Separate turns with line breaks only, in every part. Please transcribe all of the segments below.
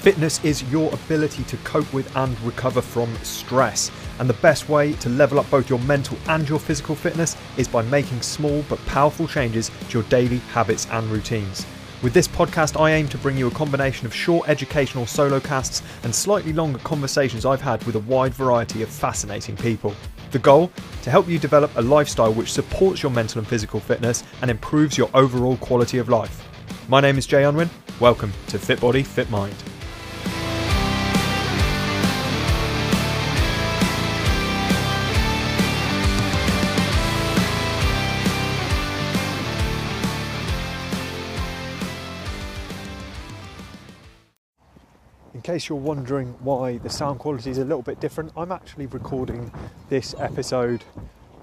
Fitness is your ability to cope with and recover from stress. And the best way to level up both your mental and your physical fitness is by making small but powerful changes to your daily habits and routines. With this podcast, I aim to bring you a combination of short educational solo casts and slightly longer conversations I've had with a wide variety of fascinating people. The goal? To help you develop a lifestyle which supports your mental and physical fitness and improves your overall quality of life. My name is Jay Unwin. Welcome to Fit Body, Fit Mind. In case you're wondering why the sound quality is a little bit different, I'm actually recording this episode,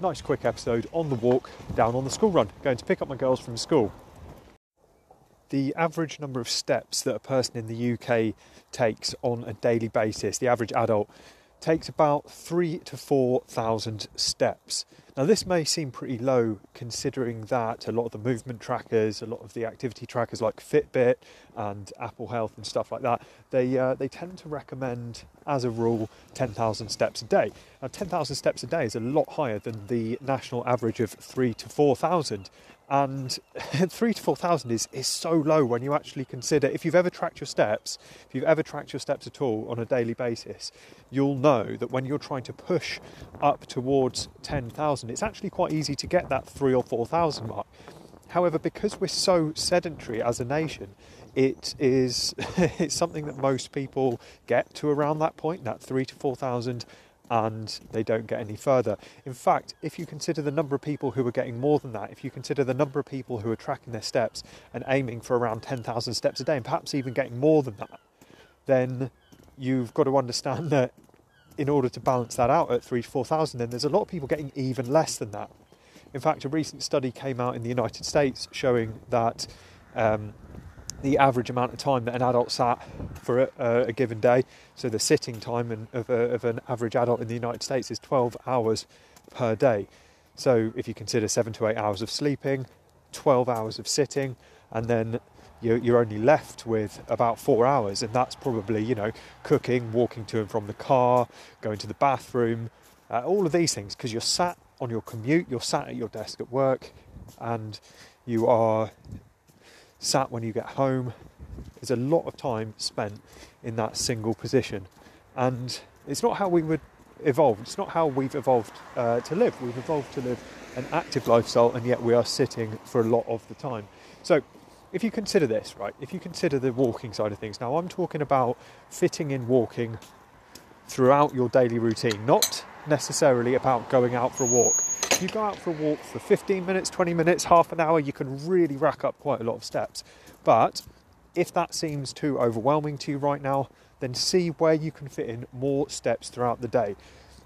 nice quick episode, on the walk down on the school run, going to pick up my girls from school. The average number of steps that a person in the UK takes on a daily basis, the average adult, takes about three to four thousand steps. Now, this may seem pretty low considering that a lot of the movement trackers, a lot of the activity trackers like Fitbit and Apple Health and stuff like that, they uh, they tend to recommend, as a rule, 10,000 steps a day. Now, 10,000 steps a day is a lot higher than the national average of three to 4,000 and three to four thousand is, is so low when you actually consider if you've ever tracked your steps if you've ever tracked your steps at all on a daily basis you'll know that when you're trying to push up towards 10,000 it's actually quite easy to get that three or four thousand mark however because we're so sedentary as a nation it is it's something that most people get to around that point that three to four thousand and they don't get any further. In fact, if you consider the number of people who are getting more than that, if you consider the number of people who are tracking their steps and aiming for around 10,000 steps a day, and perhaps even getting more than that, then you've got to understand that in order to balance that out at three to 4,000, then there's a lot of people getting even less than that. In fact, a recent study came out in the United States showing that um, the average amount of time that an adult sat for a, a given day. So the sitting time of, a, of, an average adult in the United States is 12 hours per day. So if you consider seven to eight hours of sleeping, 12 hours of sitting, and then you're, only left with about four hours, and that's probably you know cooking, walking to and from the car, going to the bathroom, uh, all of these things because you're sat on your commute, you're sat at your desk at work, and you are sat when you get home. There's a lot of time spent in that single position, and it's not how we would evolve. It's not how we've evolved uh, to live. We've evolved to live an active lifestyle, and yet we are sitting for a lot of the time. So, if you consider this, right, if you consider the walking side of things, now I'm talking about fitting in walking throughout your daily routine, not necessarily about going out for a walk If you go out for a walk for 15 minutes, 20 minutes, half an hour, you can really rack up quite a lot of steps. But if that seems too overwhelming to you right now, then see where you can fit in more steps throughout the day.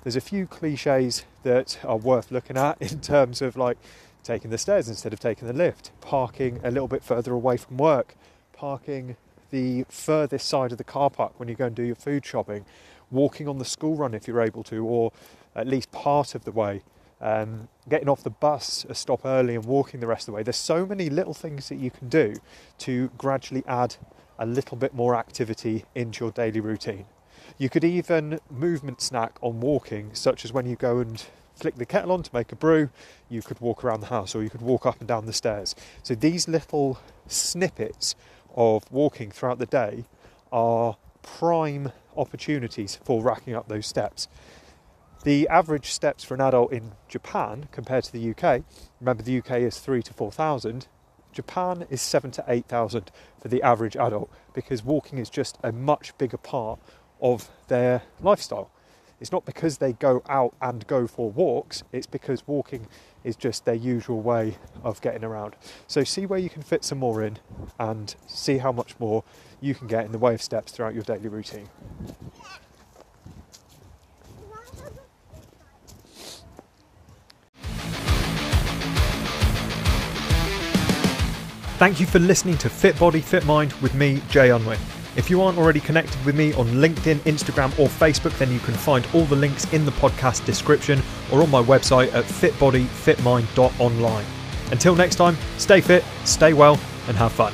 There's a few cliches that are worth looking at in terms of like taking the stairs instead of taking the lift, parking a little bit further away from work, parking the furthest side of the car park when you go and do your food shopping, walking on the school run if you're able to, or at least part of the way um, getting off the bus a stop early and walking the rest of the way. There's so many little things that you can do to gradually add a little bit more activity into your daily routine. You could even movement snack on walking, such as when you go and flick the kettle on to make a brew, you could walk around the house or you could walk up and down the stairs. So these little snippets of walking throughout the day are prime opportunities for racking up those steps. The average steps for an adult in Japan compared to the UK, remember the UK is three to 4,000, Japan is seven to 8,000 for the average adult because walking is just a much bigger part of their lifestyle. It's not because they go out and go for walks, it's because walking is just their usual way of getting around. So see where you can fit some more in and see how much more you can get in the way of steps throughout your daily routine. Thank you for listening to Fit Body, Fit Mind with me, Jay Unwin. If you aren't already connected with me on LinkedIn, Instagram, or Facebook, then you can find all the links in the podcast description or on my website at fitbodyfitmind.online. Until next time, stay fit, stay well, and have fun.